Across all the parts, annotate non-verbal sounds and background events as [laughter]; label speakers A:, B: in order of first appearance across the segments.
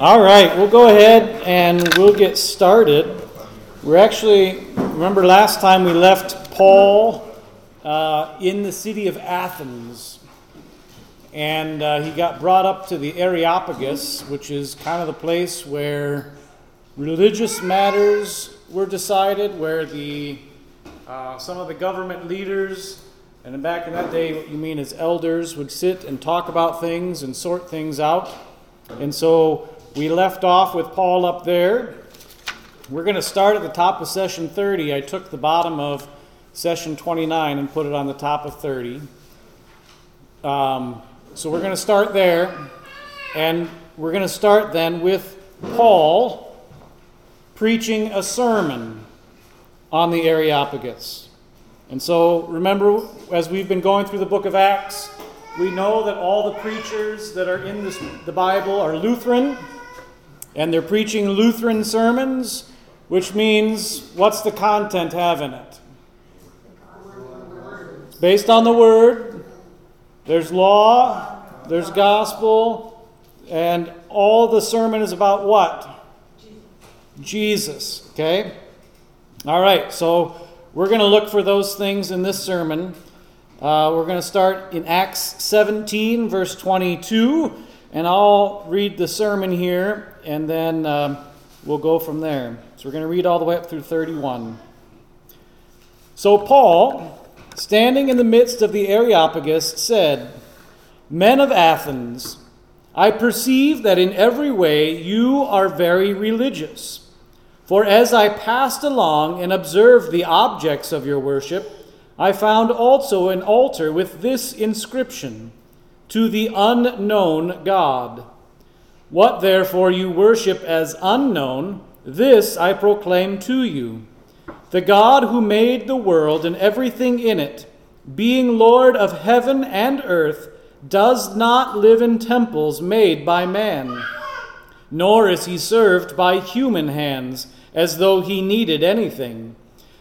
A: All right, we'll go ahead and we'll get started. We're actually, remember last time we left Paul uh, in the city of Athens. And uh, he got brought up to the Areopagus, which is kind of the place where religious matters were decided, where the uh, some of the government leaders, and back in that day, what you mean as elders, would sit and talk about things and sort things out. And so we left off with Paul up there. We're going to start at the top of session 30. I took the bottom of session 29 and put it on the top of 30. Um, so we're going to start there. And we're going to start then with Paul preaching a sermon on the Areopagus. And so remember, as we've been going through the book of Acts, we know that all the preachers that are in this, the Bible are Lutheran and they're preaching Lutheran sermons, which means what's the content have in it? It's based on the Word. There's law, there's gospel, and all the sermon is about what? Jesus. Okay? All right, so we're going to look for those things in this sermon. Uh, we're going to start in Acts 17, verse 22, and I'll read the sermon here and then um, we'll go from there. So we're going to read all the way up through 31. So Paul, standing in the midst of the Areopagus, said, Men of Athens, I perceive that in every way you are very religious. For as I passed along and observed the objects of your worship, I found also an altar with this inscription To the unknown God. What therefore you worship as unknown, this I proclaim to you. The God who made the world and everything in it, being Lord of heaven and earth, does not live in temples made by man, nor is he served by human hands as though he needed anything,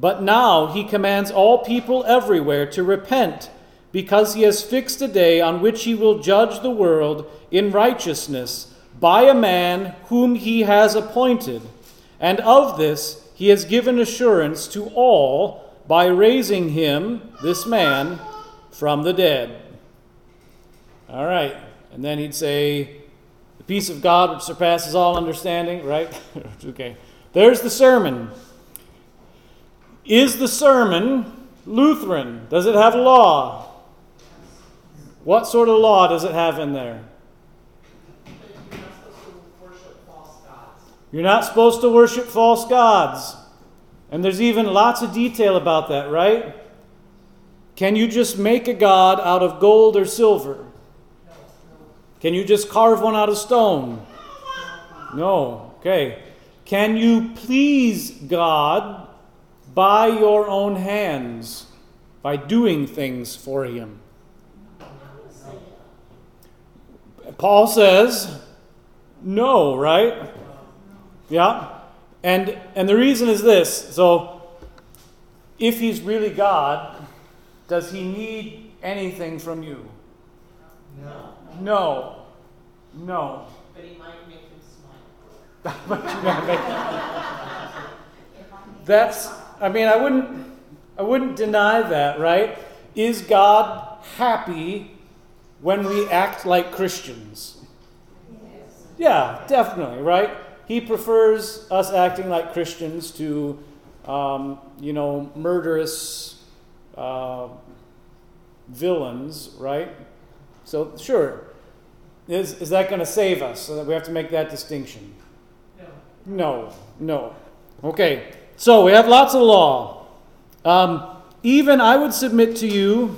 A: but now he commands all people everywhere to repent because he has fixed a day on which he will judge the world in righteousness by a man whom he has appointed. And of this he has given assurance to all by raising him, this man, from the dead. All right. And then he'd say, The peace of God which surpasses all understanding, right? [laughs] okay. There's the sermon. Is the sermon Lutheran? Does it have law? What sort of law does it have in there? You're not supposed to worship false gods. And there's even lots of detail about that, right? Can you just make a god out of gold or silver? Can you just carve one out of stone? No. Okay. Can you please God by your own hands, by doing things for Him? Paul says, no, right? Yeah? And, and the reason is this so, if he's really God, does he need anything from you?
B: No.
A: No. No.
B: But he might make him smile. [laughs]
A: That's, I mean, I wouldn't, I wouldn't deny that, right? Is God happy when we act like Christians. Yes. Yeah, definitely, right? he prefers us acting like Christians to, um, you know, murderous uh, villains, right? So, sure. Is, is that going to save us? So that we have to make that distinction?
B: No.
A: No, no. Okay, so we have lots of law. Um, even I would submit to you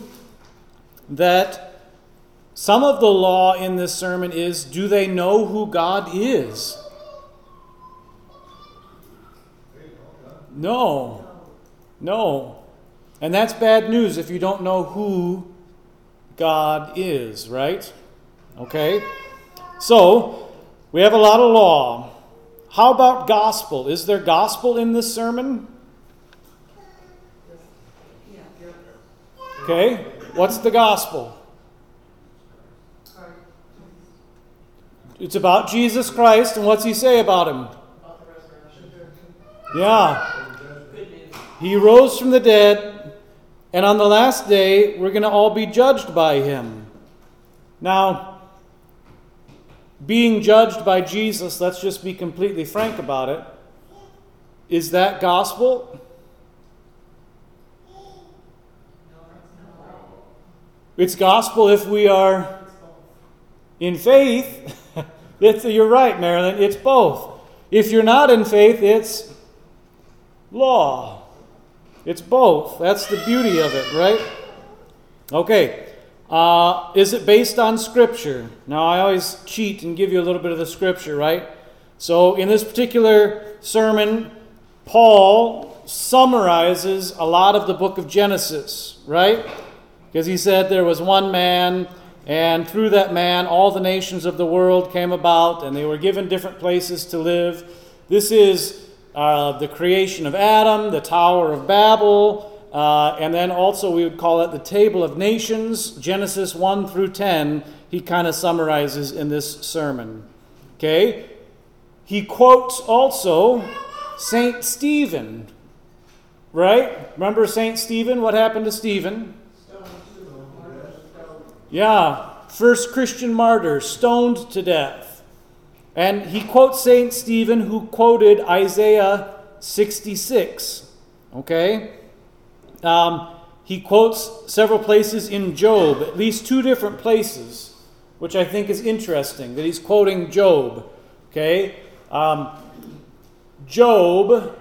A: that some of the law in this sermon is do they know who God is? No. No. And that's bad news if you don't know who God is, right? Okay? So, we have a lot of law. How about gospel? Is there gospel in this sermon? Okay? What's the gospel? It's about Jesus Christ, and what's he say about him? Yeah. He rose from the dead, and on the last day, we're going to all be judged by him. Now, being judged by Jesus, let's just be completely frank about it. Is that gospel? It's gospel if we are in faith. [laughs] You're right, Marilyn. It's both. If you're not in faith, it's law. It's both. That's the beauty of it, right? Okay. Uh, is it based on Scripture? Now, I always cheat and give you a little bit of the Scripture, right? So, in this particular sermon, Paul summarizes a lot of the book of Genesis, right? Because he said there was one man, and through that man, all the nations of the world came about, and they were given different places to live. This is uh, the creation of Adam, the Tower of Babel, uh, and then also we would call it the Table of Nations, Genesis 1 through 10. He kind of summarizes in this sermon. Okay? He quotes also St. Stephen, right? Remember St. Stephen? What happened to Stephen? Yeah, first Christian martyr, stoned to death. And he quotes St. Stephen, who quoted Isaiah 66. Okay? Um, he quotes several places in Job, at least two different places, which I think is interesting that he's quoting Job. Okay? Um, Job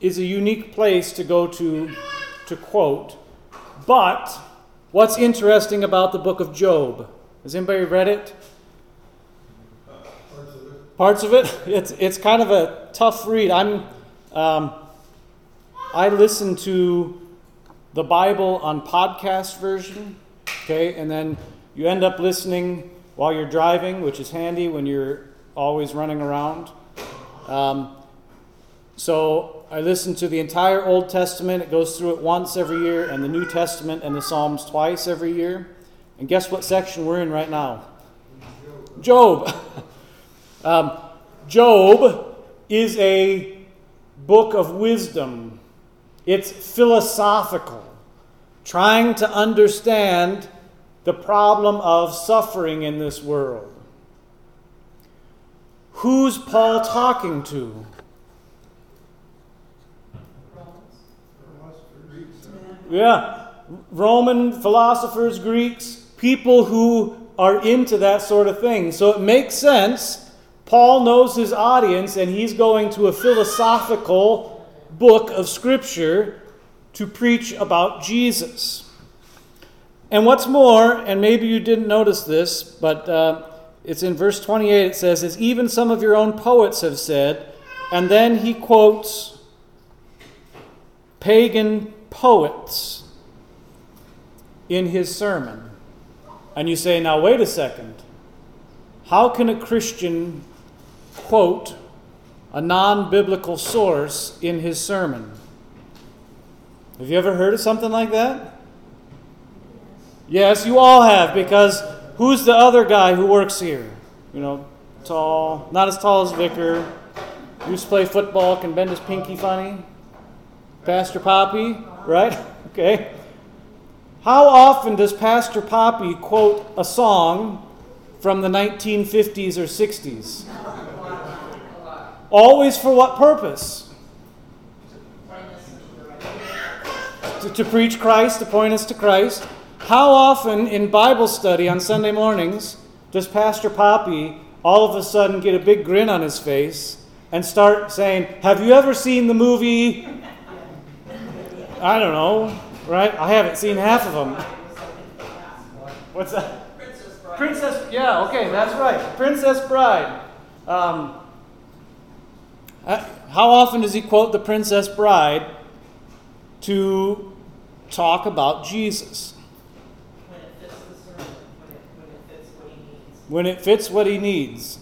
A: is a unique place to go to to quote. But what's interesting about the book of Job? Has anybody read it? Parts of it. [laughs] It's it's kind of a tough read. I'm um, I listen to the Bible on podcast version, okay, and then you end up listening while you're driving, which is handy when you're always running around. Um, so I listen to the entire Old Testament. It goes through it once every year, and the New Testament and the Psalms twice every year. And guess what section we're in right now? Job. [laughs] um, Job is a book of wisdom. It's philosophical, trying to understand the problem of suffering in this world. Who's Paul talking to? Yeah, Roman philosophers, Greeks, people who are into that sort of thing. So it makes sense. Paul knows his audience, and he's going to a philosophical book of Scripture to preach about Jesus. And what's more, and maybe you didn't notice this, but uh, it's in verse 28, it says, As even some of your own poets have said, and then he quotes pagan poets in his sermon. And you say, now wait a second. How can a Christian quote a non biblical source in his sermon? Have you ever heard of something like that? Yes, you all have, because who's the other guy who works here? You know, tall, not as tall as Vicar, used to play football, can bend his pinky funny. Pastor Poppy, right? [laughs] Okay. How often does Pastor Poppy quote a song from the 1950s or 60s? Always for what purpose? To, to preach Christ, to point us to Christ. How often in Bible study on Sunday mornings does Pastor Poppy all of a sudden get a big grin on his face and start saying, Have you ever seen the movie? I don't know, right? I haven't seen half of them. What's that?
B: Princess Bride.
A: Princess, yeah, okay, that's right. Princess Bride. Um, how often does he quote the Princess Bride to talk about Jesus?
B: When it fits sermon, when it, when it fits what he needs.
A: When it fits what he needs.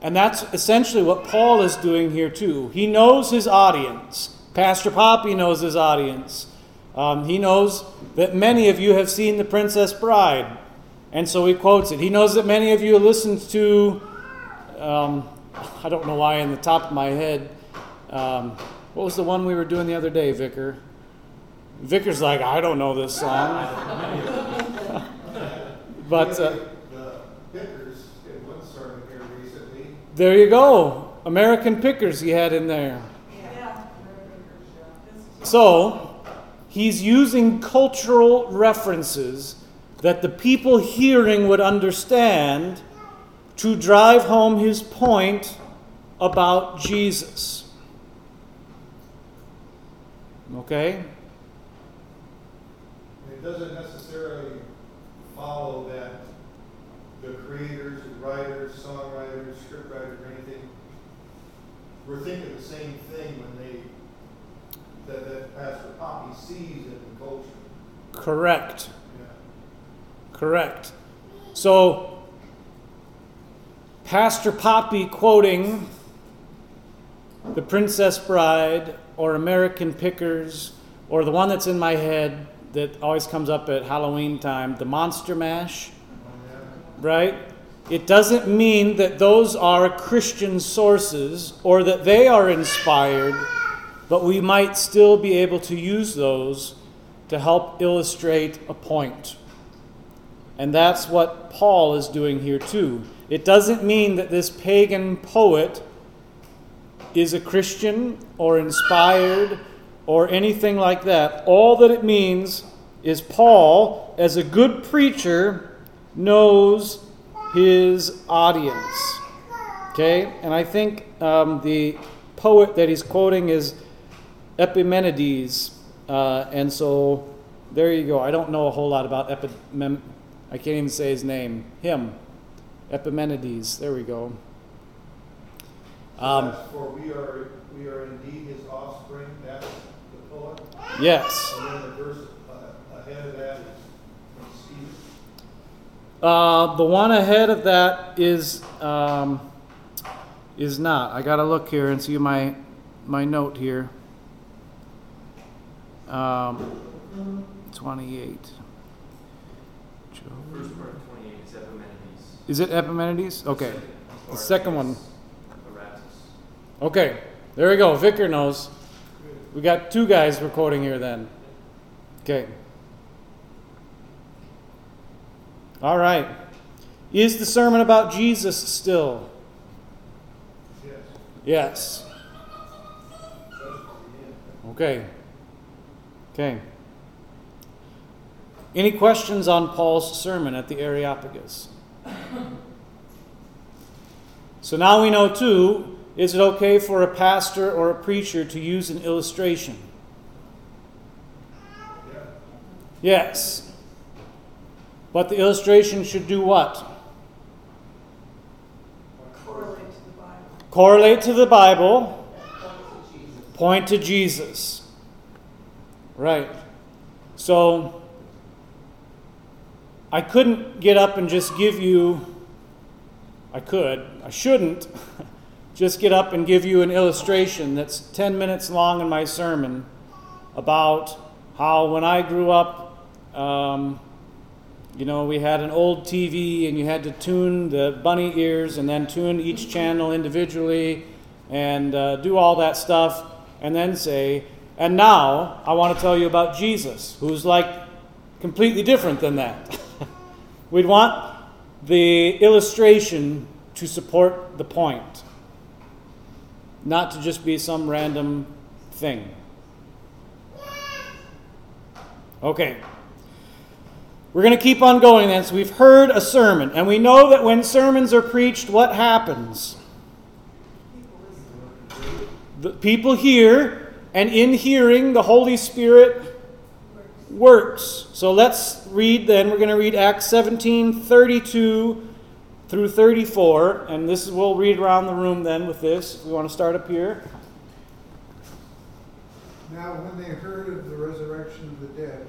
A: And that's essentially what Paul is doing here, too. He knows his audience. Pastor Poppy knows his audience. Um, he knows that many of you have seen The Princess Bride. And so he quotes it. He knows that many of you listened to, um, I don't know why in the top of my head, um, what was the one we were doing the other day, Vicar? Vicar's like, I don't know this song. [laughs] but uh, there you go. American Pickers he had in there. So, he's using cultural references that the people hearing would understand to drive home his point about Jesus. Okay?
C: it doesn't necessarily follow that the creators, writers, songwriters, scriptwriters, or anything, were thinking the same thing when they, that, that Pastor Poppy sees in the culture.
A: Correct.
C: Yeah.
A: Correct. So, Pastor Poppy quoting The Princess Bride or American Pickers or the one that's in my head that always comes up at Halloween time, the Monster Mash, right? It doesn't mean that those are Christian sources or that they are inspired, but we might still be able to use those to help illustrate a point. And that's what Paul is doing here, too. It doesn't mean that this pagan poet is a Christian or inspired or anything like that. All that it means is Paul, as a good preacher, knows his audience. Okay? And I think um, the poet that he's quoting is Epimenides. Uh, and so there you go. I don't know a whole lot about Epimem. I can't even say his name. Him. Epimenides. There we go. Um,
C: for we are, we are indeed his offspring, that's the poet.
A: yes.
C: And then the verse uh, ahead of that is from Stephen.
A: Uh, the one ahead of that is um, is not. I gotta look here and see my my note here. Um, Twenty-eight.
D: First part of twenty-eight is Epimenides.
A: Is it Epimenides? Okay. The second one. Okay. There we go. Vicar knows. We got two guys we're here then. Okay. All right. Is the sermon about Jesus still?
C: Yes.
A: Yes.
C: That's the end.
A: Okay. Okay. Any questions on Paul's sermon at the Areopagus? So now we know too is it okay for a pastor or a preacher to use an illustration? Yes. But the illustration should do what?
B: Correlate to the Bible.
A: Correlate to the Bible,
B: Point to Jesus.
A: point to Jesus. Right. So I couldn't get up and just give you, I could, I shouldn't, [laughs] just get up and give you an illustration that's 10 minutes long in my sermon about how when I grew up, um, you know, we had an old TV and you had to tune the bunny ears and then tune each channel individually and uh, do all that stuff and then say, and now I want to tell you about Jesus, who's like completely different than that. [laughs] We'd want the illustration to support the point, not to just be some random thing. Okay. We're going to keep on going then. So we've heard a sermon, and we know that when sermons are preached, what happens? The people hear, and in hearing, the Holy Spirit works. So let's read then. We're going to read Acts 17 32 through 34, and this is, we'll read around the room then with this. We want to start up here.
E: Now, when they heard of the resurrection of the dead,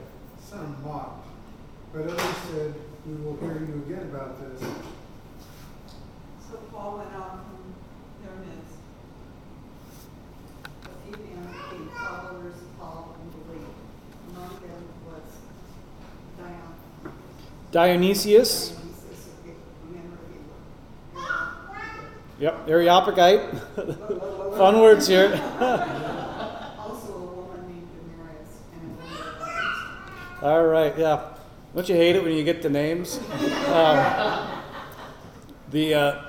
E: some mocked, but others said, We will hear you again about this.
B: So Paul went out from their midst. A few men became followers of Paul and believed. Among them was Dion.
A: Dionysius. Yep, Areopagite. [laughs] Fun words here. [laughs] All right, yeah. Don't you hate it when you get the names? Um, the uh,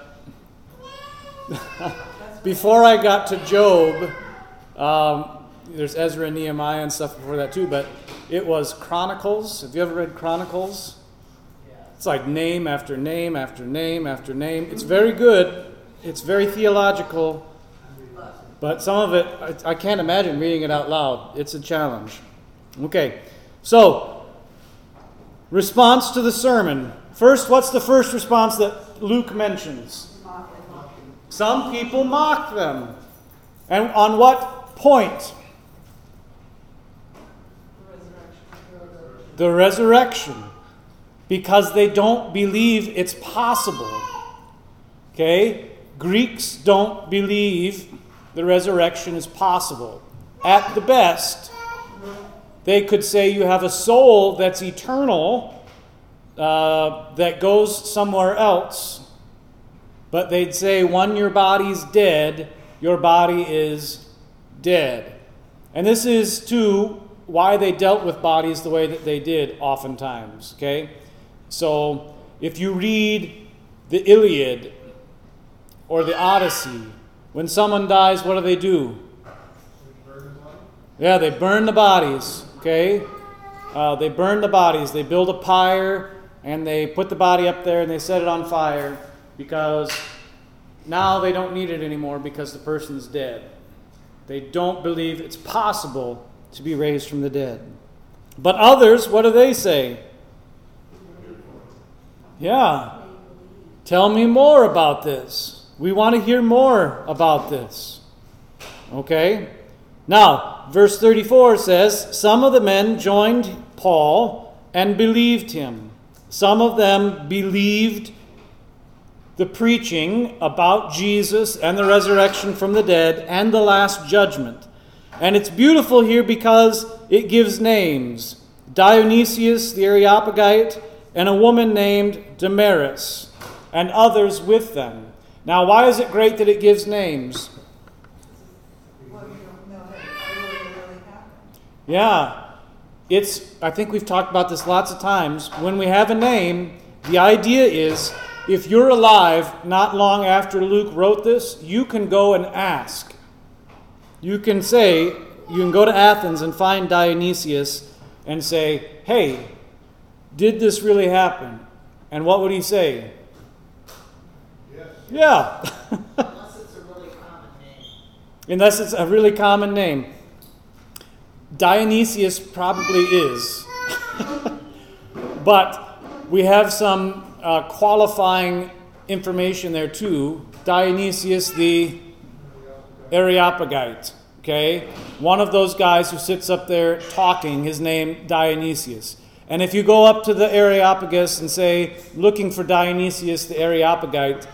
A: [laughs] before I got to Job, um, there's Ezra and Nehemiah and stuff before that too, but it was Chronicles. Have you ever read Chronicles? It's like name after name after name after name. It's very good. It's very theological, but some of it I, I can't imagine reading it out loud. It's a challenge. Okay, so response to the sermon. First, what's the first response that Luke mentions? Some people mocked them. And on what point? The resurrection. Because they don't believe it's possible. Okay? Greeks don't believe the resurrection is possible. At the best, they could say you have a soul that's eternal, uh, that goes somewhere else. But they'd say, when your body's dead, your body is dead. And this is, too, why they dealt with bodies the way that they did, oftentimes. Okay? So, if you read the Iliad or the Odyssey, when someone dies, what do they do? Yeah, they burn the bodies. Okay? Uh, they burn the bodies. They build a pyre and they put the body up there and they set it on fire because now they don't need it anymore because the person's dead. They don't believe it's possible to be raised from the dead. But others, what do they say? Yeah. Tell me more about this. We want to hear more about this. Okay? Now, verse 34 says Some of the men joined Paul and believed him. Some of them believed the preaching about Jesus and the resurrection from the dead and the last judgment. And it's beautiful here because it gives names Dionysius the Areopagite and a woman named Damaris and others with them. Now, why is it great that it gives names? Yeah. It's I think we've talked about this lots of times. When we have a name, the idea is if you're alive not long after Luke wrote this, you can go and ask. You can say, you can go to Athens and find Dionysius and say, "Hey, did this really happen?" And what would he say?
C: Yes.
A: Yeah.
B: Unless it's a really common name.
A: Unless it's a really common name. Dionysius probably is. [laughs] but we have some uh, qualifying information there too. Dionysius the Areopagite. Okay? One of those guys who sits up there talking, his name Dionysius. And if you go up to the Areopagus and say, looking for Dionysius the Areopagite,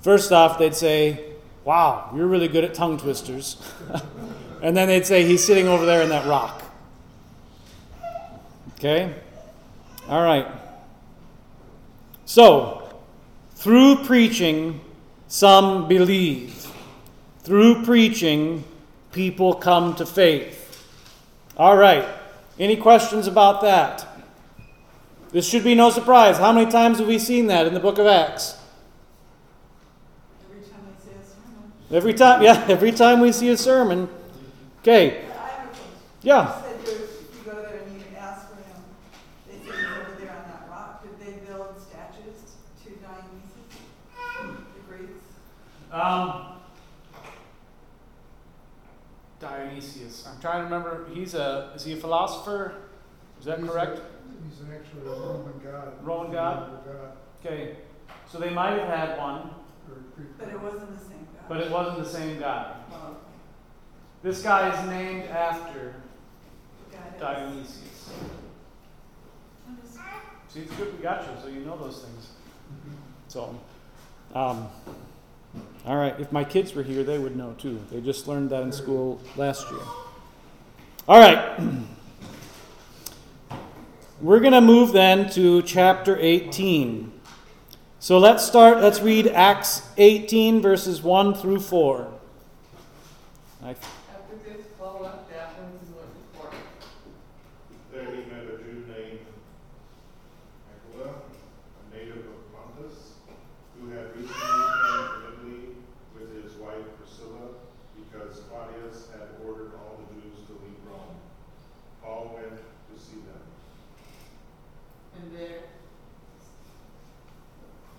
A: first off, they'd say, Wow, you're really good at tongue twisters. [laughs] and then they'd say, He's sitting over there in that rock. Okay? All right. So, through preaching, some believe. Through preaching, people come to faith. All right. Any questions about that? This should be no surprise. How many times have we seen that in the book of Acts?
B: Every time they say a sermon.
A: Every time, yeah, [laughs] every time we see a sermon. Okay,
B: I have a question.
A: yeah.
B: You said you, go there and you ask for him, they say over there on that rock. Did they build statues to Dionysus? The Greeks?
A: Um, Dionysius. I'm trying to remember. He's a is he a philosopher? Is that
E: He's
A: correct?
E: A- an actual Roman god.
A: Roman god?
E: Roman god,
A: Okay, so they might have had one,
B: But it wasn't the same guy.
A: but it wasn't the same guy.
B: Oh,
A: This guy is named after
B: the guy that was-
A: Dionysius. See, it's good we got you, so you know those things.
E: Mhm.
A: So, um, all right. If my kids were here, they would know too. They just learned that in school last year. All right. [clears throat] We're going to move then to chapter 18. So let's start, let's read Acts 18, verses 1 through 4. I,
F: After this, Paul left Athens and went to Corinth.
C: There he met a Jew named Aquila, a native of Pontus, who had recently come from Italy with his wife Priscilla, because Claudius had ordered all the Jews to leave Rome. Paul went to see them.
F: And there,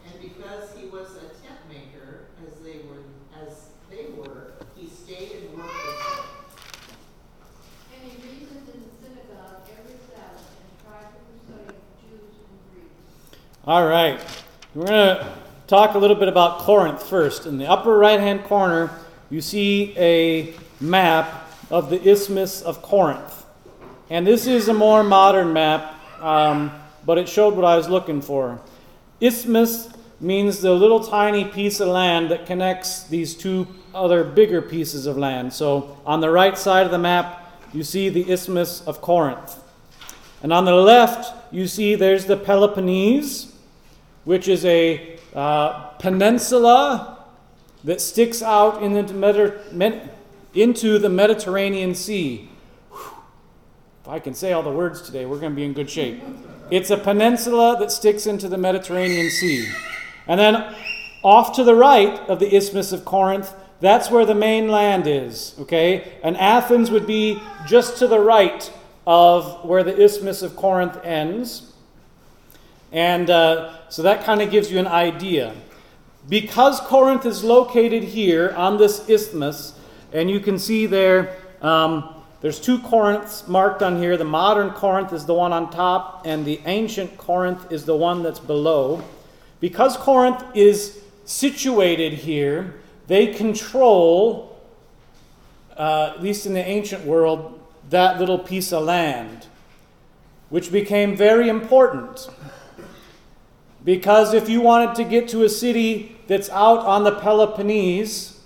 F: and because he was a tent maker, as they were, as they were, he stayed and worked with them.
G: And he reasoned in the synagogue every Sabbath and tried to persuade Jews and Greeks.
A: All right. We're going to talk a little bit about Corinth first. In the upper right hand corner, you see a map of the Isthmus of Corinth. And this is a more modern map, um, but it showed what I was looking for. Isthmus means the little tiny piece of land that connects these two other bigger pieces of land. So on the right side of the map, you see the Isthmus of Corinth. And on the left, you see there's the Peloponnese, which is a uh, peninsula that sticks out in the Med- into the Mediterranean Sea. If I can say all the words today, we're going to be in good shape. It's a peninsula that sticks into the Mediterranean Sea. And then off to the right of the Isthmus of Corinth, that's where the mainland is, okay? And Athens would be just to the right of where the Isthmus of Corinth ends. And uh, so that kind of gives you an idea. Because Corinth is located here on this isthmus, and you can see there, um, there's two Corinths marked on here. The modern Corinth is the one on top, and the ancient Corinth is the one that's below. Because Corinth is situated here, they control, uh, at least in the ancient world, that little piece of land, which became very important. Because if you wanted to get to a city that's out on the Peloponnese,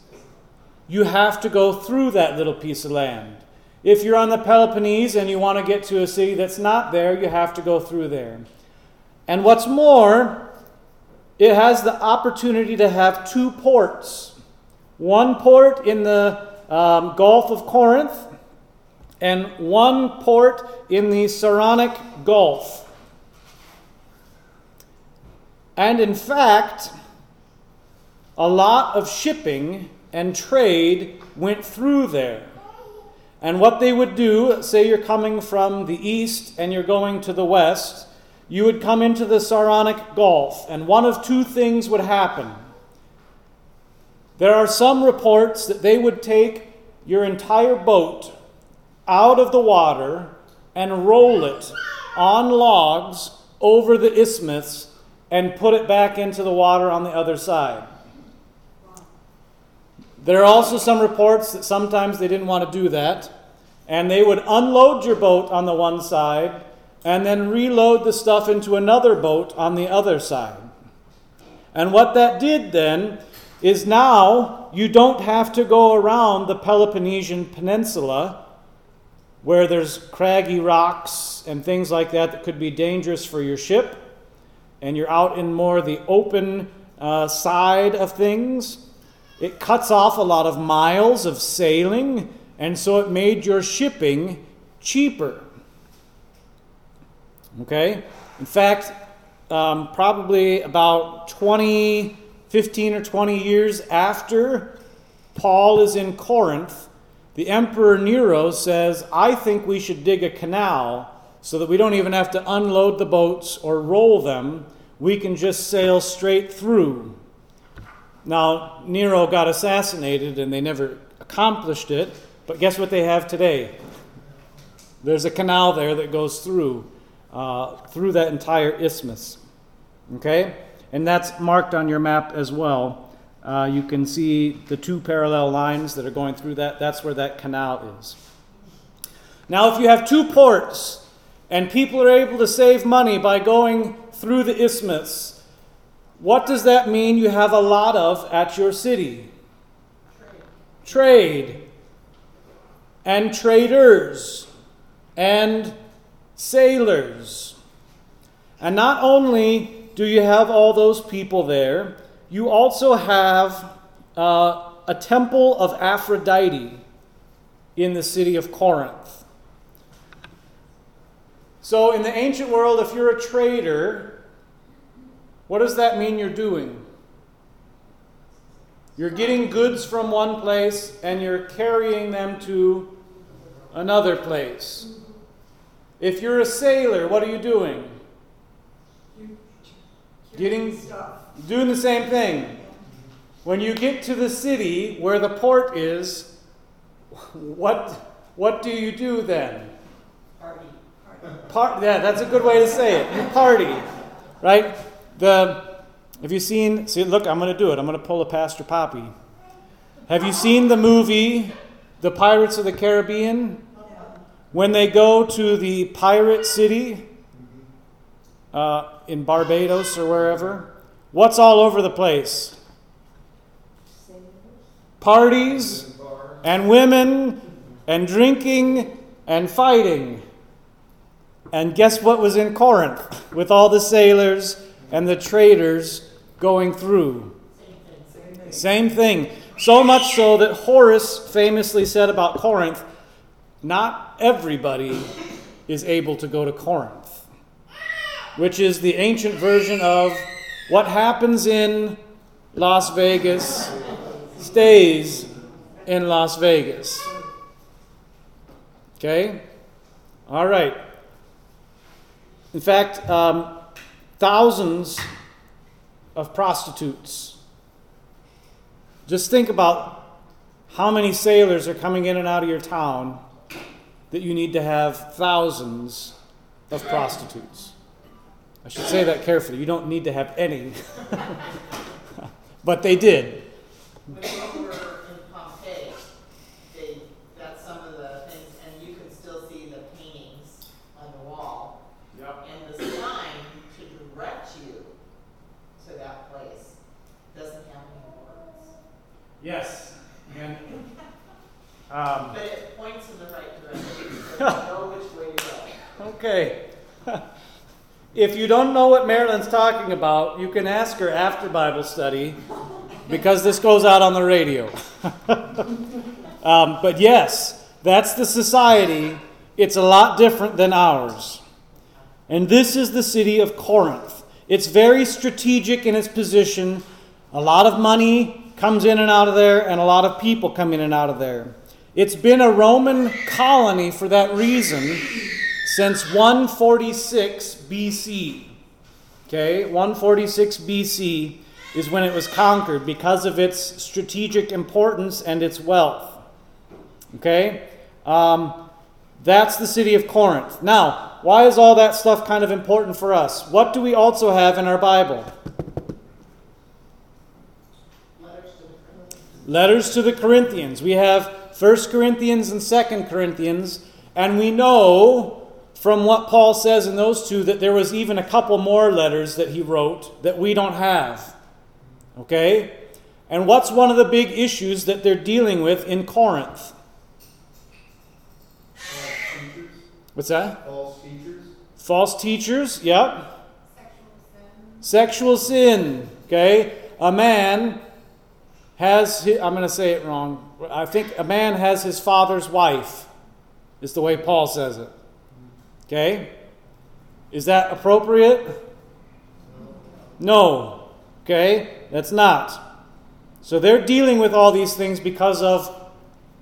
A: you have to go through that little piece of land. If you're on the Peloponnese and you want to get to a city that's not there, you have to go through there. And what's more, it has the opportunity to have two ports one port in the um, Gulf of Corinth, and one port in the Saronic Gulf. And in fact, a lot of shipping and trade went through there. And what they would do, say you're coming from the east and you're going to the west, you would come into the Saronic Gulf, and one of two things would happen. There are some reports that they would take your entire boat out of the water and roll it on logs over the isthmus and put it back into the water on the other side. There are also some reports that sometimes they didn't want to do that, and they would unload your boat on the one side and then reload the stuff into another boat on the other side. And what that did then is now you don't have to go around the Peloponnesian Peninsula where there's craggy rocks and things like that that could be dangerous for your ship, and you're out in more the open uh, side of things. It cuts off a lot of miles of sailing, and so it made your shipping cheaper. Okay? In fact, um, probably about 20, 15 or 20 years after Paul is in Corinth, the Emperor Nero says, I think we should dig a canal so that we don't even have to unload the boats or roll them. We can just sail straight through. Now, Nero got assassinated and they never accomplished it, but guess what they have today? There's a canal there that goes through, uh, through that entire isthmus. Okay? And that's marked on your map as well. Uh, you can see the two parallel lines that are going through that. That's where that canal is. Now, if you have two ports and people are able to save money by going through the isthmus, what does that mean you have a lot of at your city? Trade. Trade. And traders. And sailors. And not only do you have all those people there, you also have uh, a temple of Aphrodite in the city of Corinth. So, in the ancient world, if you're a trader, what does that mean you're doing? You're getting goods from one place and you're carrying them to another place. If you're a sailor, what are you doing? Getting doing the same thing. When you get to the city where the port is, [laughs] what what do you do then? Part, yeah, that's a good way to say it. You party, right? The have you seen? See, look, I'm going to do it. I'm going to pull a Pastor Poppy. Have you seen the movie, The Pirates of the Caribbean? When they go to the pirate city uh, in Barbados or wherever, what's all over the place? Parties and women and drinking and fighting. And guess what was in Corinth with all the sailors and the traders going through? Same thing. So much so that Horace famously said about Corinth not everybody is able to go to Corinth, which is the ancient version of what happens in Las Vegas stays in Las Vegas. Okay? All right. In fact, um, thousands of prostitutes. Just think about how many sailors are coming in and out of your town that you need to have thousands of prostitutes. I should say that carefully. You don't need to have any. [laughs] but they did.
F: When we were in Pompeii, they, that's some of the things, and you can still see the paintings on the wall.
A: Yep.
F: And the sign to direct you to that place doesn't have any words.
A: Yes. And um,
F: But it points in the right direction, so [laughs] you know which way to go.
A: Okay. [laughs] if you don't know what Marilyn's talking about, you can ask her after Bible study because this goes out on the radio. [laughs] um, but yes, that's the society. It's a lot different than ours. And this is the city of Corinth. It's very strategic in its position. A lot of money comes in and out of there, and a lot of people come in and out of there. It's been a Roman colony for that reason since 146 BC. Okay, 146 BC is when it was conquered because of its strategic importance and its wealth. Okay, um, that's the city of Corinth. Now, why is all that stuff kind of important for us? What do we also have in our Bible?
F: Letters to the Corinthians.
A: Letters to the Corinthians. We have 1 Corinthians and 2 Corinthians, and we know from what Paul says in those two that there was even a couple more letters that he wrote that we don't have. Okay? And what's one of the big issues that they're dealing with in Corinth?
C: False teachers.
A: What's that?
C: False teachers.
A: False teachers, yep.
G: Sexual sin.
A: Sexual sin, okay? A man has, hi- I'm going to say it wrong. I think a man has his father's wife, is the way Paul says it. Okay? Is that appropriate? No. Okay? That's not. So they're dealing with all these things because of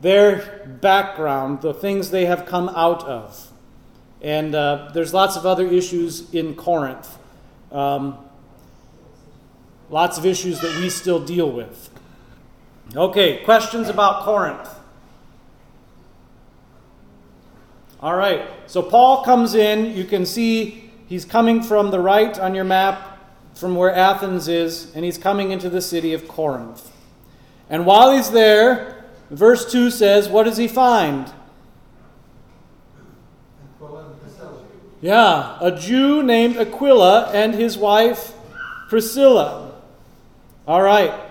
A: their background, the things they have come out of. And uh, there's lots of other issues in Corinth. Um, lots of issues that we still deal with. Okay, questions about Corinth? All right, so Paul comes in. You can see he's coming from the right on your map, from where Athens is, and he's coming into the city of Corinth. And while he's there, verse 2 says, What does he find? Yeah, a Jew named Aquila and his wife Priscilla. All right.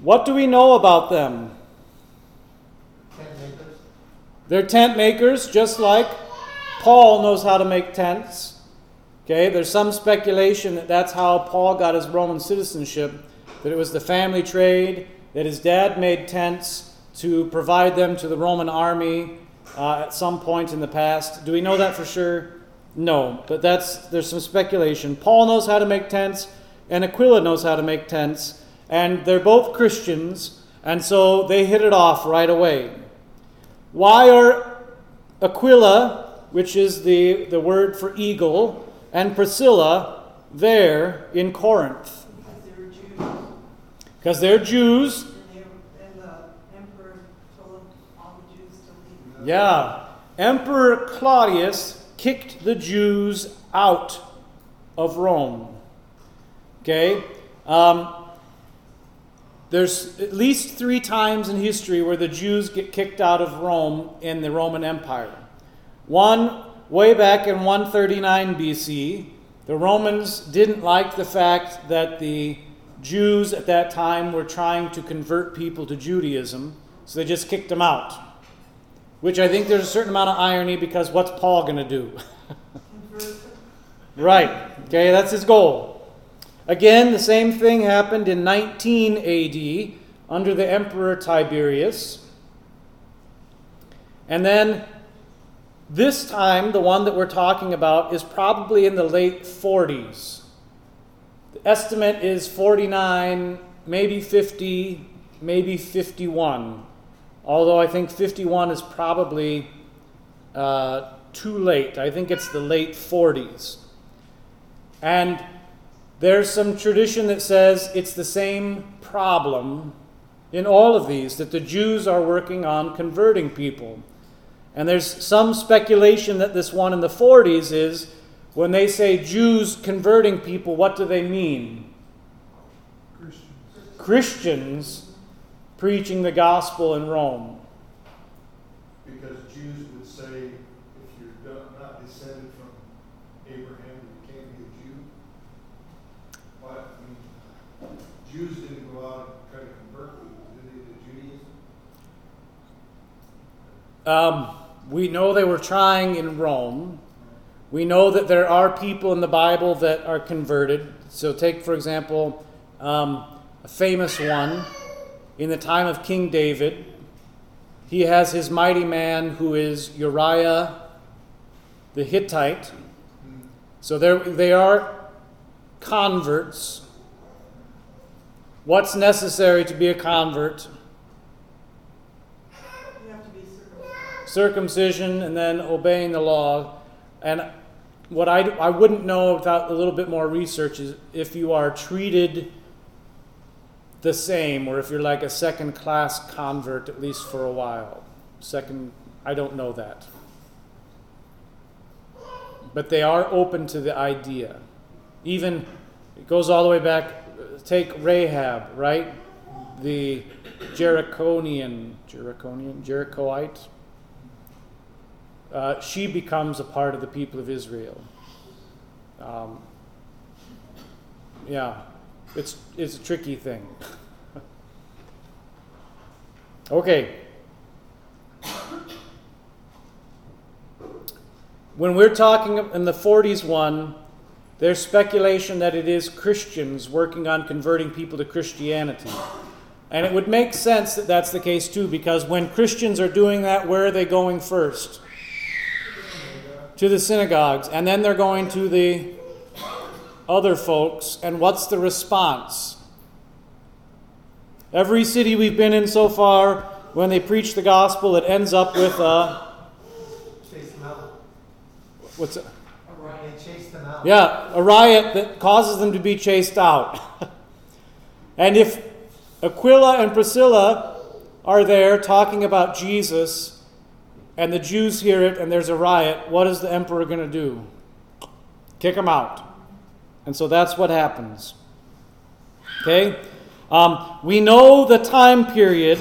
A: What do we know about them?
C: Tent makers?
A: They're tent makers, just like Paul knows how to make tents. Okay, there's some speculation that that's how Paul got his Roman citizenship, that it was the family trade, that his dad made tents to provide them to the Roman army uh, at some point in the past. Do we know that for sure? No, but that's there's some speculation. Paul knows how to make tents, and Aquila knows how to make tents, and they're both Christians, and so they hit it off right away. Why are Aquila, which is the, the word for eagle, and Priscilla there in Corinth?
B: Because they were Jews,
A: Because they're Jews.
B: and they, and the emperor told all the Jews to leave.
A: Yeah. Emperor Claudius kicked the Jews out of Rome. Okay? Um, there's at least three times in history where the Jews get kicked out of Rome in the Roman Empire. One, way back in 139 BC, the Romans didn't like the fact that the Jews at that time were trying to convert people to Judaism, so they just kicked them out. Which I think there's a certain amount of irony because what's Paul going to do? [laughs] Right. Okay, that's his goal. Again, the same thing happened in 19 AD under the Emperor Tiberius. And then this time, the one that we're talking about is probably in the late 40s. The estimate is 49, maybe 50, maybe 51. Although I think 51 is probably uh, too late. I think it's the late 40s. And there's some tradition that says it's the same problem in all of these, that the Jews are working on converting people. And there's some speculation that this one in the 40s is when they say Jews converting people, what do they mean?
E: Christians.
A: Christians preaching the gospel in Rome.
C: Because Jews would say, if you're not- not descended from Abraham, you can't be a Jew. Why, I mean, Jews didn't go out and try to convert people, did they, to Judaism?
A: Um, we know they were trying in Rome. We know that there are people in the Bible that are converted. So, take, for example, um, a famous one in the time of King David. He has his mighty man who is Uriah the Hittite. So, they are converts. What's necessary to be a convert?
B: You have to be circumcised.
A: Circumcision and then obeying the law. And what I, I wouldn't know without a little bit more research is if you are treated the same or if you're like a second class convert, at least for a while. Second, I don't know that. But they are open to the idea. Even, it goes all the way back, take Rahab, right? The Jerichonian, Jerichonian, Jerichoite, uh, she becomes a part of the people of Israel. Um, yeah, it's, it's a tricky thing. [laughs] okay. When we're talking in the 40s one, there's speculation that it is Christians working on converting people to Christianity. And it would make sense that that's the case too, because when Christians are doing that, where are they going first? To the synagogues. And then they're going to the other folks. And what's the response? Every city we've been in so far, when they preach the gospel, it ends up with a.
H: Chase them out.
A: What's it?
H: They chased them out.
A: Yeah, a riot that causes them to be chased out. [laughs] and if Aquila and Priscilla are there talking about Jesus, and the Jews hear it and there's a riot, what is the emperor going to do? Kick them out. And so that's what happens. Okay? Um, we know the time period,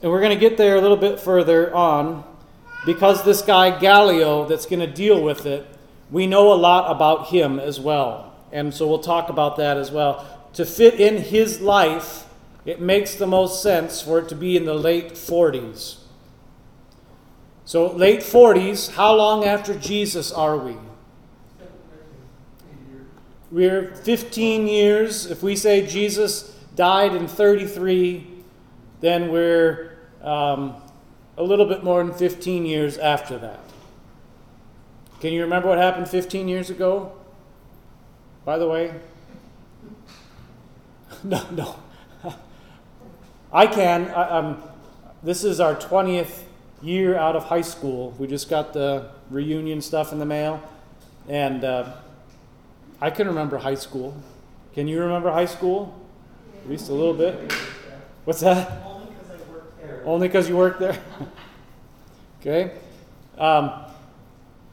A: and we're going to get there a little bit further on, because this guy Gallio that's going to deal with it, we know a lot about him as well. And so we'll talk about that as well. To fit in his life, it makes the most sense for it to be in the late 40s. So, late 40s, how long after Jesus are we? We're 15 years. If we say Jesus died in 33, then we're um, a little bit more than 15 years after that. Can you remember what happened 15 years ago? By the way? [laughs] No, no. [laughs] I can. I, um, this is our 20th year out of high school. We just got the reunion stuff in the mail. And uh, I can remember high school. Can you remember high school? At least a little bit. What's that?
F: Only because I work there.
A: Only because you work there? [laughs] okay. Um,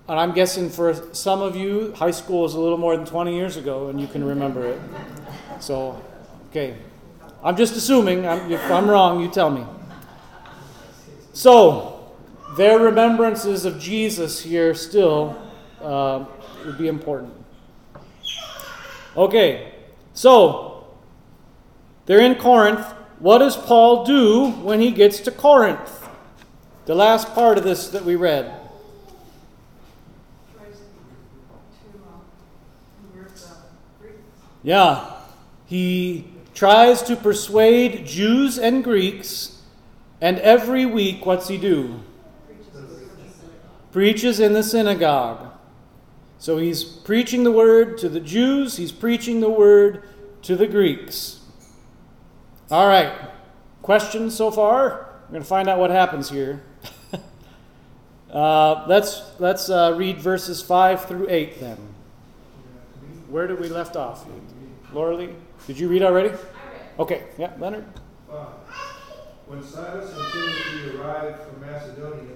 A: and I'm guessing for some of you, high school is a little more than 20 years ago and you can remember it. So, okay. I'm just assuming. I'm, if I'm wrong, you tell me. So, their remembrances of Jesus here still uh, would be important. Okay, so they're in Corinth. What does Paul do when he gets to Corinth? The last part of this that we read. Yeah, he tries to persuade Jews and Greeks, and every week, what's he do? Preaches in the synagogue. So he's preaching the word to the Jews, he's preaching the word to the Greeks. All right, questions so far? We're going to find out what happens here. [laughs] uh, let's let's uh, read verses 5 through 8 then. Where did we left off? Laura Lee, did you read already? Okay, yeah, Leonard.
C: When Silas and Timothy arrived from Macedonia,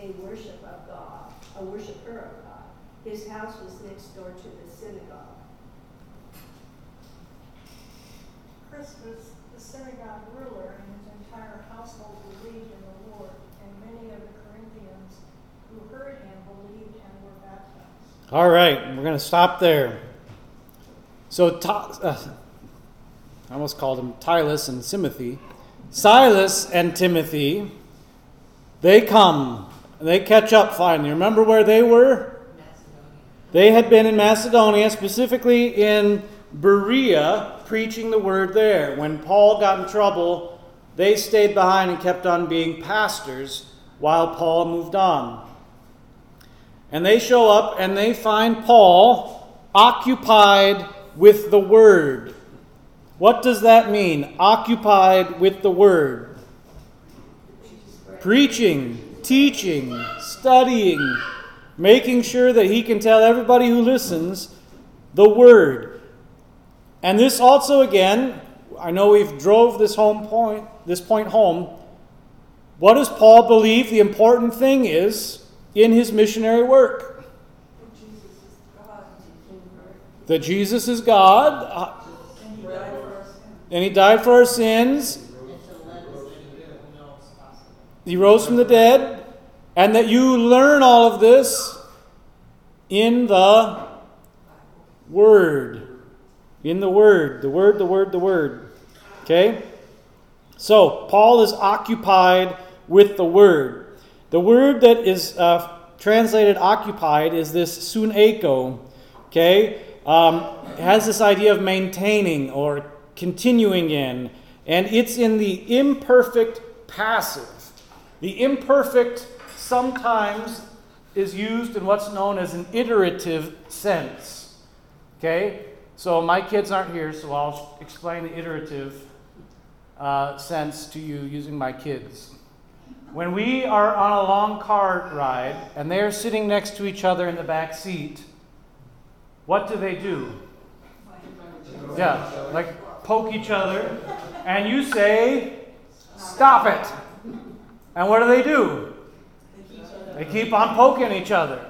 I: a worship of God, a worshiper of God. His house was next door to the synagogue.
J: Crispus, the synagogue ruler, and his entire household believed in the Lord, and many of the Corinthians who heard him believed and were baptized.
A: All right, we're going to stop there. So, Ta- uh, I almost called him Tylus and Timothy. Silas and Timothy, they come. They catch up finally. Remember where they were? They had been in Macedonia, specifically in Berea, preaching the word there. When Paul got in trouble, they stayed behind and kept on being pastors while Paul moved on. And they show up and they find Paul occupied with the word. What does that mean? Occupied with the word. Preaching, teaching, studying, making sure that he can tell everybody who listens the word. And this also again, I know we've drove this home point, this point home. What does Paul believe the important thing is in his missionary work?
B: That Jesus is God, and he died for our sins.
A: He rose from the dead, and that you learn all of this in the Word. In the Word. The Word, the Word, the Word. Okay? So, Paul is occupied with the Word. The word that is uh, translated occupied is this suneko. Okay? Um, has this idea of maintaining or continuing in, and it's in the imperfect passive. The imperfect sometimes is used in what's known as an iterative sense. Okay? So my kids aren't here, so I'll explain the iterative uh, sense to you using my kids. When we are on a long car ride and they're sitting next to each other in the back seat, what do they do? Yeah, like poke each other, and you say, Stop it. And what do they do? They keep on poking each other,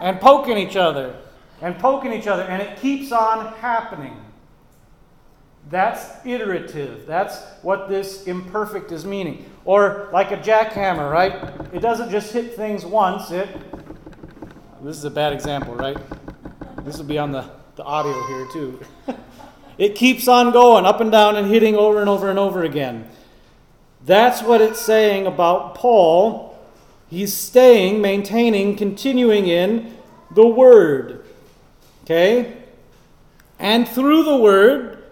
A: and poking each other, and poking each other, and it keeps on happening. That's iterative. That's what this imperfect is meaning. Or like a jackhammer, right? It doesn't just hit things once, it. This is a bad example, right? This will be on the, the audio here, too. [laughs] it keeps on going up and down and hitting over and over and over again. That's what it's saying about Paul. He's staying, maintaining, continuing in the Word. Okay? And through the Word,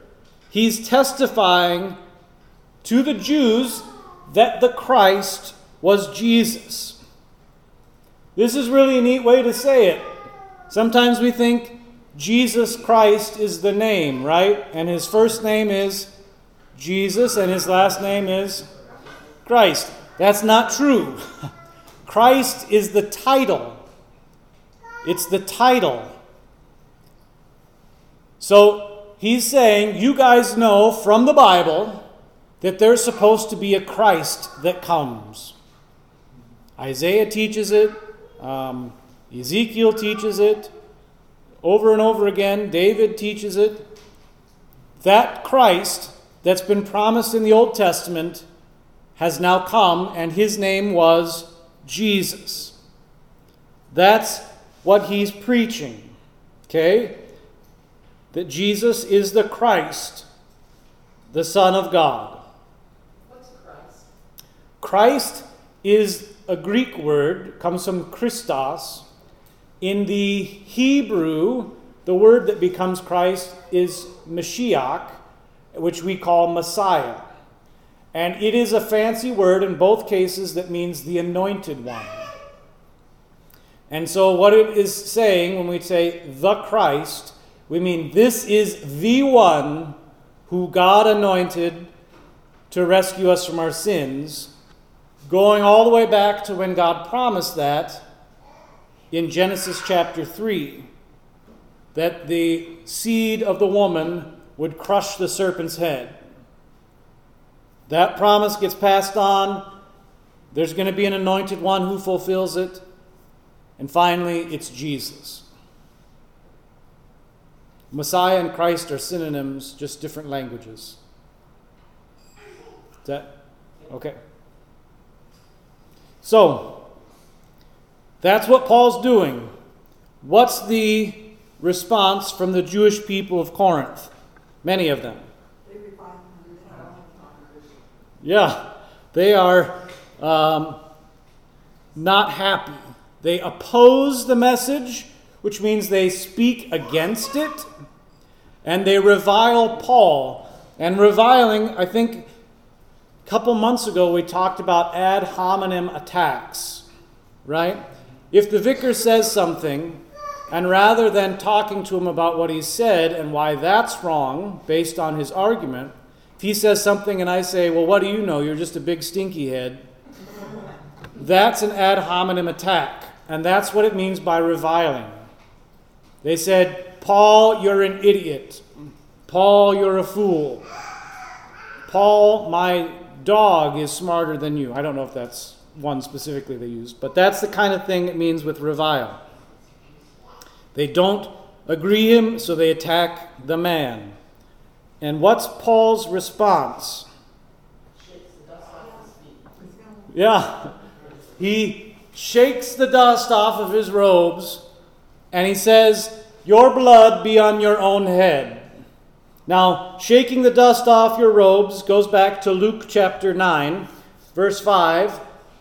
A: he's testifying to the Jews that the Christ was Jesus. This is really a neat way to say it. Sometimes we think Jesus Christ is the name, right? And his first name is Jesus, and his last name is Christ. That's not true. [laughs] Christ is the title. It's the title. So he's saying, You guys know from the Bible that there's supposed to be a Christ that comes. Isaiah teaches it, um, Ezekiel teaches it, over and over again, David teaches it. That Christ that's been promised in the Old Testament has now come, and his name was Jesus. That's what he's preaching. Okay? That Jesus is the Christ, the Son of God.
F: What's Christ?
A: Christ is a Greek word, comes from Christos. In the Hebrew, the word that becomes Christ is Mashiach, which we call Messiah. And it is a fancy word in both cases that means the anointed one. And so, what it is saying when we say the Christ, we mean this is the one who God anointed to rescue us from our sins, going all the way back to when God promised that in Genesis chapter 3 that the seed of the woman would crush the serpent's head. That promise gets passed on. There's going to be an anointed one who fulfills it. And finally, it's Jesus. Messiah and Christ are synonyms, just different languages. Is that okay? So, that's what Paul's doing. What's the response from the Jewish people of Corinth? Many of them. Yeah, they are um, not happy. They oppose the message, which means they speak against it, and they revile Paul. And reviling, I think a couple months ago we talked about ad hominem attacks, right? If the vicar says something, and rather than talking to him about what he said and why that's wrong based on his argument, if he says something and I say, Well, what do you know? You're just a big stinky head. That's an ad hominem attack. And that's what it means by reviling. They said, Paul, you're an idiot. Paul, you're a fool. Paul, my dog is smarter than you. I don't know if that's one specifically they used, but that's the kind of thing it means with revile. They don't agree him, so they attack the man. And what's Paul's response? Yeah. He shakes the dust off of his robes, and he says, Your blood be on your own head. Now, shaking the dust off your robes goes back to Luke chapter 9, verse 5,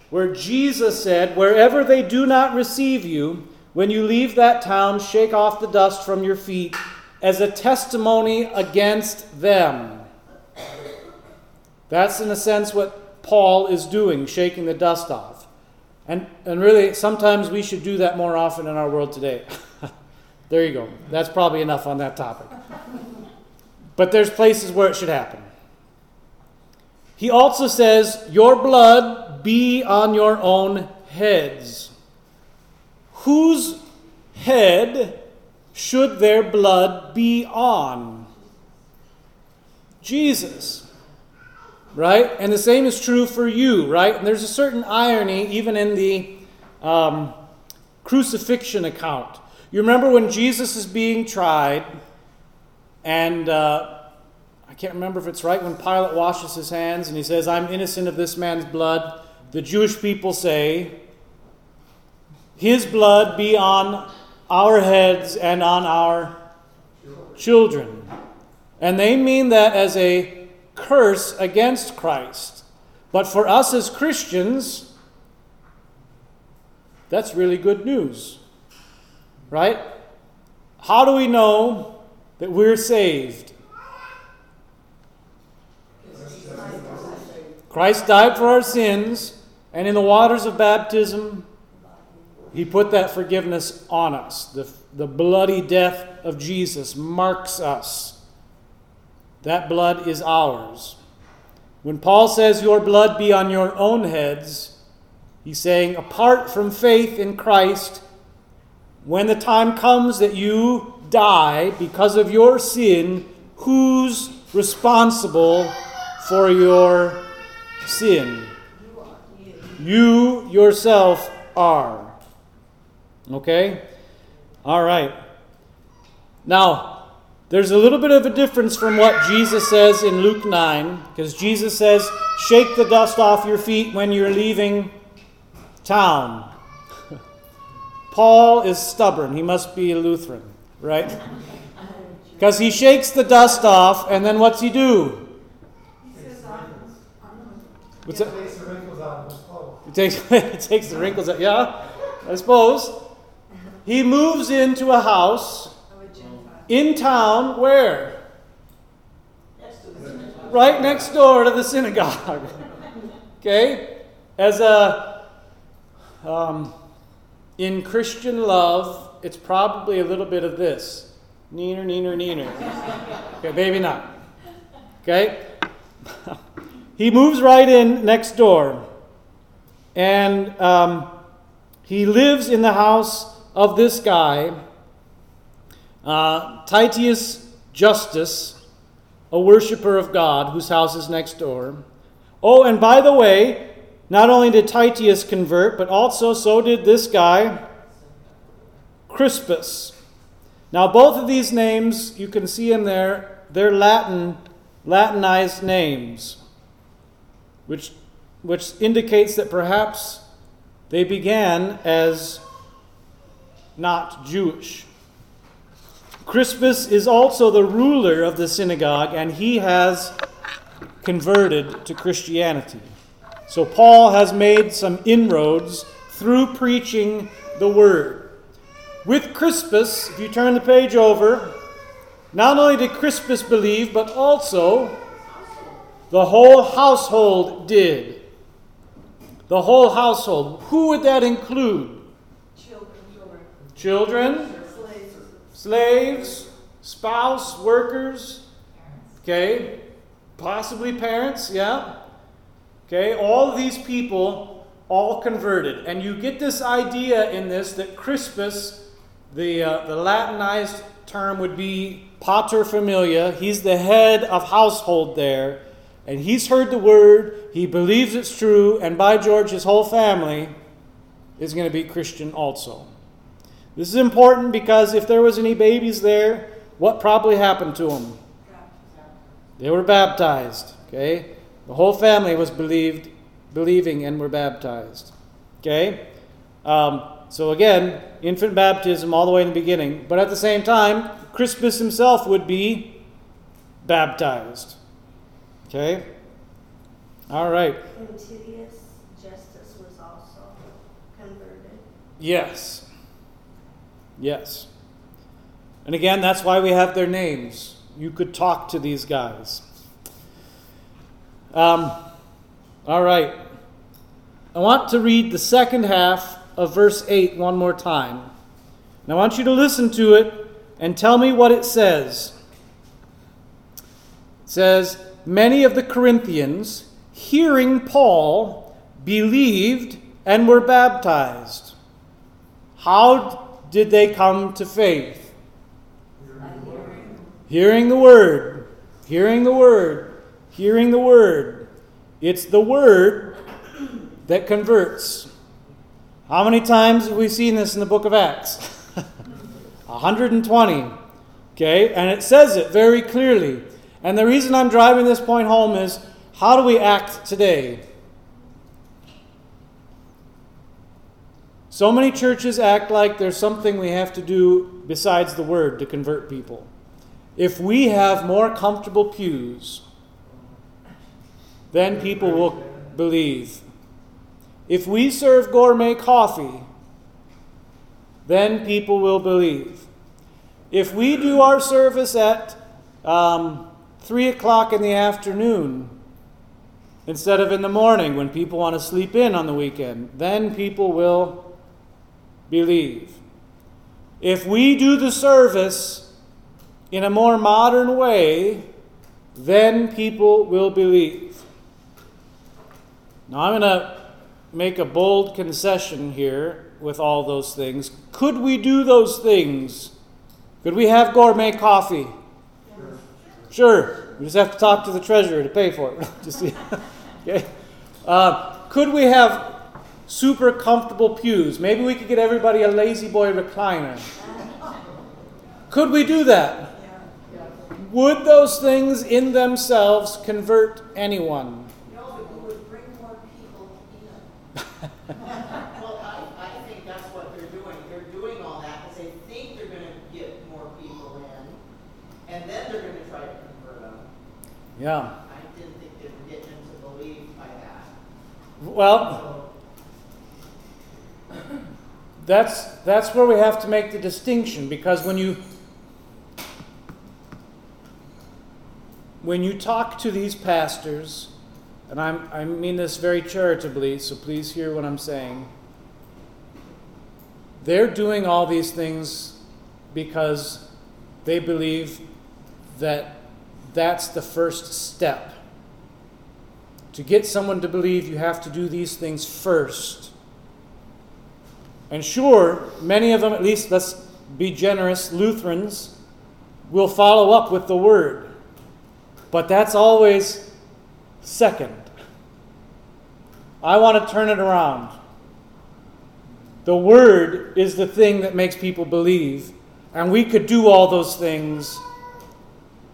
A: where Jesus said, Wherever they do not receive you, when you leave that town, shake off the dust from your feet as a testimony against them. That's, in a sense, what Paul is doing, shaking the dust off. And, and really, sometimes we should do that more often in our world today. [laughs] there you go. That's probably enough on that topic. But there's places where it should happen. He also says, Your blood be on your own heads. Whose head should their blood be on? Jesus. Right? And the same is true for you, right? And there's a certain irony even in the um, crucifixion account. You remember when Jesus is being tried, and uh, I can't remember if it's right when Pilate washes his hands and he says, I'm innocent of this man's blood. The Jewish people say, His blood be on our heads and on our children. And they mean that as a curse against Christ. But for us as Christians, that's really good news. Right? How do we know that we're saved? Christ died for our sins, and in the waters of baptism, he put that forgiveness on us. The, the bloody death of Jesus marks us. That blood is ours. When Paul says, Your blood be on your own heads, he's saying, apart from faith in Christ, when the time comes that you die because of your sin, who's responsible for your sin? You yourself are. Okay? All right. Now, there's a little bit of a difference from what Jesus says in Luke 9, because Jesus says, Shake the dust off your feet when you're leaving town. Paul is stubborn. He must be a Lutheran, right? [laughs] Because he shakes the dust off, and then what's he do? What's that?
H: Takes the wrinkles out of his clothes.
A: He takes, [laughs] he takes the wrinkles out. Yeah, I suppose. He moves into a house in town where? Right next door to the synagogue. [laughs] okay? As a. Um, in Christian love, it's probably a little bit of this. Neener, neener, neener. Okay, maybe not. Okay? [laughs] he moves right in next door. And um, he lives in the house of this guy, uh, Titius Justus, a worshiper of God whose house is next door. Oh, and by the way, not only did Titius convert, but also so did this guy, Crispus. Now, both of these names, you can see in there, they're Latin, Latinized names, which, which indicates that perhaps they began as not Jewish. Crispus is also the ruler of the synagogue, and he has converted to Christianity. So Paul has made some inroads through preaching the word. With Crispus, if you turn the page over, not only did Crispus believe, but also the whole household did. The whole household. Who would that include?
B: Children. Slaves.
A: spouse, workers, okay, possibly parents, yeah. Okay, all these people all converted. And you get this idea in this that Crispus, the, uh, the Latinized term would be pater familia, he's the head of household there. And he's heard the word, he believes it's true, and by George, his whole family is going to be Christian also. This is important because if there was any babies there, what probably happened to them? They were baptized. Okay, the whole family was believed, believing, and were baptized. Okay, Um, so again, infant baptism all the way in the beginning, but at the same time, Crispus himself would be baptized. Okay? All right.
I: And Titius Justus was also converted.
A: Yes. Yes. And again, that's why we have their names. You could talk to these guys. Um, all right. I want to read the second half of verse 8 one more time. And I want you to listen to it and tell me what it says. It says, Many of the Corinthians, hearing Paul, believed and were baptized. How did they come to faith? Hearing the word. Hearing the word. Hearing the word. It's the word that converts. How many times have we seen this in the book of Acts? [laughs] 120. Okay, and it says it very clearly. And the reason I'm driving this point home is how do we act today? So many churches act like there's something we have to do besides the word to convert people. If we have more comfortable pews, then people will believe. If we serve gourmet coffee, then people will believe. If we do our service at um, 3 o'clock in the afternoon instead of in the morning when people want to sleep in on the weekend, then people will believe. If we do the service in a more modern way, then people will believe. Now, I'm going to make a bold concession here with all those things. Could we do those things? Could we have gourmet coffee? Sure. sure. We just have to talk to the treasurer to pay for it. [laughs] just, [laughs] okay. Uh, could we have super comfortable pews? Maybe we could get everybody a La-Z-Boy recliner. Could we do that? Would those things in themselves convert anyone?
B: No, it would bring more people in.
F: Well, I, I think that's what they're doing. They're doing all that because they think they're gonna get more people in, and then they're gonna try to convert them.
A: Yeah.
F: I didn't think they were getting them to believe by that.
A: Well, that's that's where we have to make the distinction because when you when you talk to these pastors, and I'm, I mean this very charitably, so please hear what I'm saying. They're doing all these things because they believe that that's the first step. To get someone to believe, you have to do these things first. And sure, many of them, at least let's be generous, Lutherans, will follow up with the Word. But that's always second. I want to turn it around. The Word is the thing that makes people believe, and we could do all those things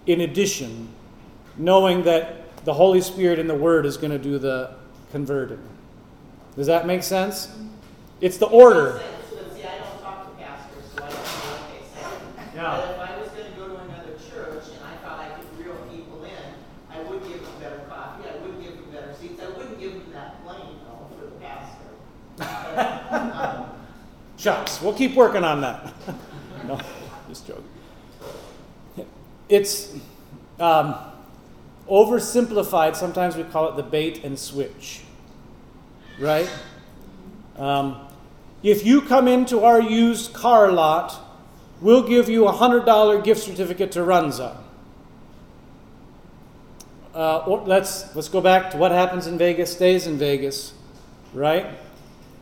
A: in addition, knowing that the Holy Spirit and the Word is going to do the converting. Does that make sense? It's the order.
F: But see, I don't talk to pastors, so I don't know what they say.
A: Yeah.
F: But if I was gonna go to another church and I thought I could reel people in, I would give them better coffee, I would give them better seats, I wouldn't give them that plane though for the pastor. But, [laughs] um,
A: Shucks, we'll keep working on that. [laughs] no, just joking. It's um, oversimplified. Sometimes we call it the bait and switch, right? Um, if you come into our used car lot, we'll give you a hundred dollar gift certificate to Runza. Uh, or let's let's go back to what happens in Vegas stays in Vegas, right?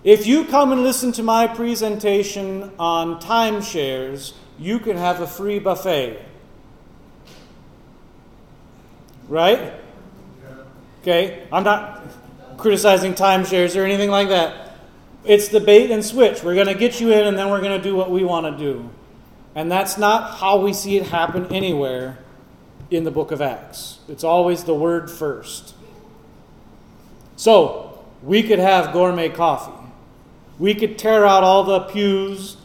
A: If you come and listen to my presentation on timeshares, you can have a free buffet. Right? Okay, I'm not criticizing timeshares or anything like that. It's the bait and switch. We're going to get you in and then we're going to do what we want to do. And that's not how we see it happen anywhere in the book of Acts. It's always the word first. So, we could have gourmet coffee. We could tear out all the pews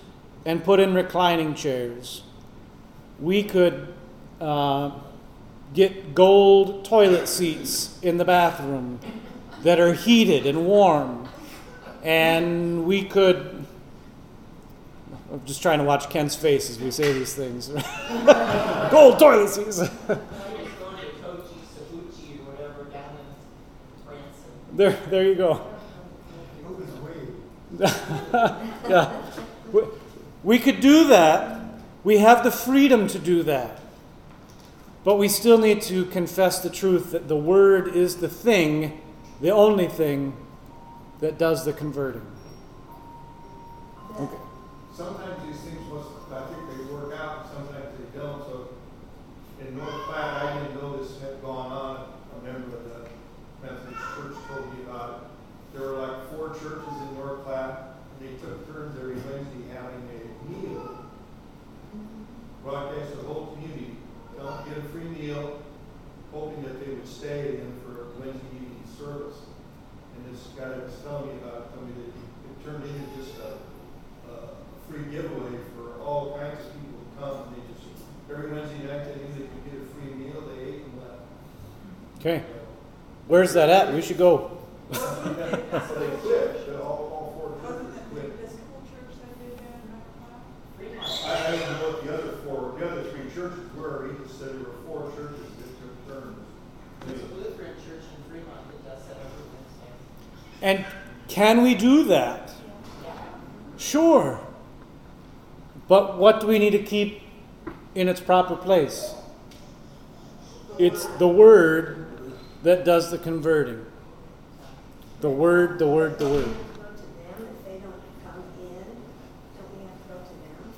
A: and put in reclining chairs. We could uh, get gold toilet seats in the bathroom that are heated and warm. And we could. I'm just trying to watch Ken's face as we say these things. [laughs] gold toilet seats.
F: I was going to Tochi Sabuchi or whatever down in Branson.
A: there, there you go.
C: Move his [laughs] way.
A: yeah. We, we could do that. We have the freedom to do that. But we still need to confess the truth that the Word is the thing, the only thing, that does the converting. Okay.
C: Sometimes these things must, I think they work out, sometimes they don't, so in North Platte, I didn't know this had gone on, a member of the Methodist Church told me about it. There were like four churches in North Platte, and they took turns every Wednesday having a meal. Broadcast to the whole community, them, get a free meal, hoping that they would stay in for Wednesday evening service. And this guy that was telling me about, it told me that it turned into just a, a free giveaway for all kinds of people to come, and they just, every Wednesday night, they knew they could get a free meal, they ate and left.
A: Okay. Where's that at? We should go. [laughs]
C: So they quit, but all, all four
B: Wasn't
C: churches
B: it the
C: quit.
B: Episcopal church that did that in North Platte?
F: Fremont.
C: I, I don't know what the other four, the other three churches were, he just said there were four churches that took turns.
F: There's a Lutheran church in Fremont that does that every Wednesday.
A: And can we do that? Sure. But what do we need to keep in its proper place? It's the Word that does the converting. The Word, the Word, the Word.
I: Go to them if they don't come in, don't we have to go to them?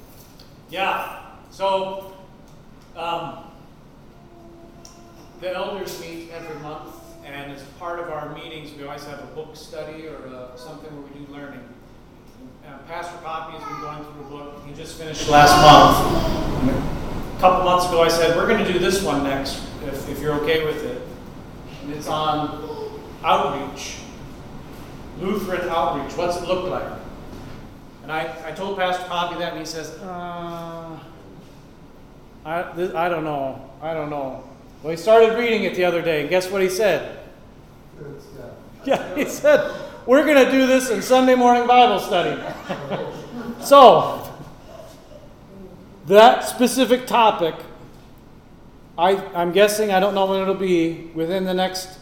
A: Yeah. So, um, the elders meet every month, and as part of our meetings, we always have a book study or uh, something where we do learning. Uh, Pastor Poppy has been going through a book. He just finished last month. A couple months ago, I said, We're going to do this one next, if, if you're okay with it. And it's on outreach, Lutheran outreach. What's it look like? And I, I told Pastor Poppy that, and he says, uh, I, th- I don't know. I don't know. Well, he started reading it the other day, and guess what he said? Yeah, he said, We're going to do this in Sunday morning Bible study. [laughs] so, that specific topic, I, I'm guessing, I don't know when it'll be, within the next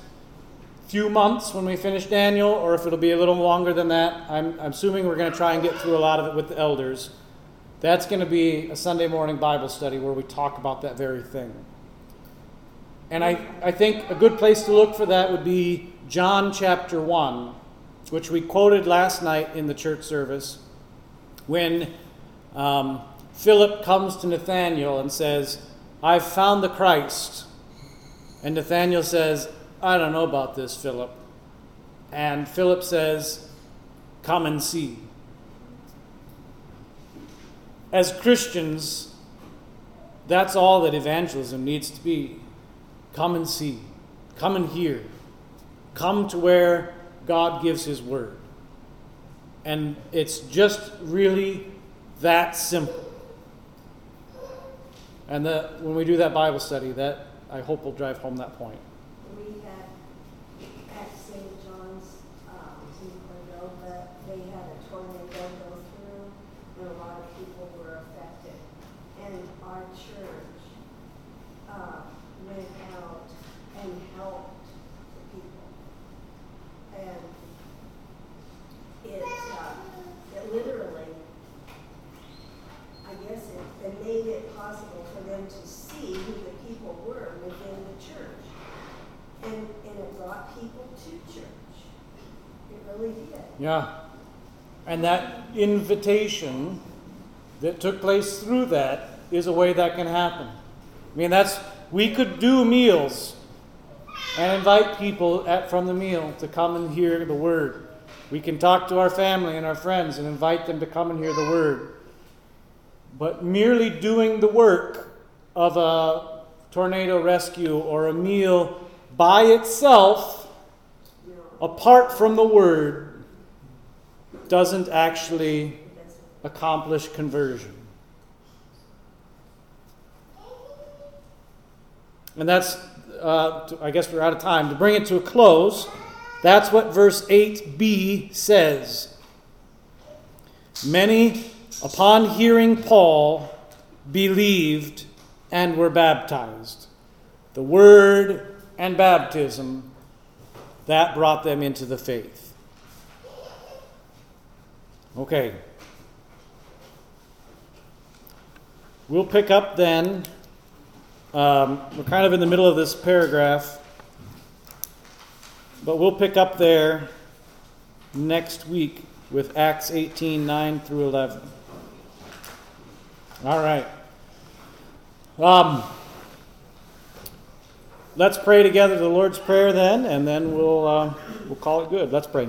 A: few months when we finish Daniel, or if it'll be a little longer than that. I'm, I'm assuming we're going to try and get through a lot of it with the elders. That's going to be a Sunday morning Bible study where we talk about that very thing. And I, I think a good place to look for that would be John chapter 1, which we quoted last night in the church service, when um, Philip comes to Nathanael and says, I've found the Christ. And Nathanael says, I don't know about this, Philip. And Philip says, Come and see. As Christians, that's all that evangelism needs to be. Come and see. Come and hear. Come to where God gives His word. And it's just really that simple. And the, when we do that Bible study, that I hope will drive home that point.
I: We had at St. John's, um, in Cordova, they had a tornado go through, and a lot of people were affected. And our church, uh, went out and helped the people. And it, uh, it literally, I guess it, it made it possible for them to see who the people were within the church. And, and it brought people to church. It really did.
A: Yeah. And that invitation that took place through that is a way that can happen. I mean, that's, we could do meals and invite people at, from the meal to come and hear the word. We can talk to our family and our friends and invite them to come and hear the word. But merely doing the work of a tornado rescue or a meal by itself, apart from the word, doesn't actually accomplish conversion. And that's, uh, I guess we're out of time. To bring it to a close, that's what verse 8b says. Many, upon hearing Paul, believed and were baptized. The word and baptism, that brought them into the faith. Okay. We'll pick up then. Um, we're kind of in the middle of this paragraph, but we'll pick up there next week with Acts 18 9 through 11. All right. Um, let's pray together the Lord's Prayer then, and then we'll, uh, we'll call it good. Let's pray.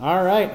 A: All right.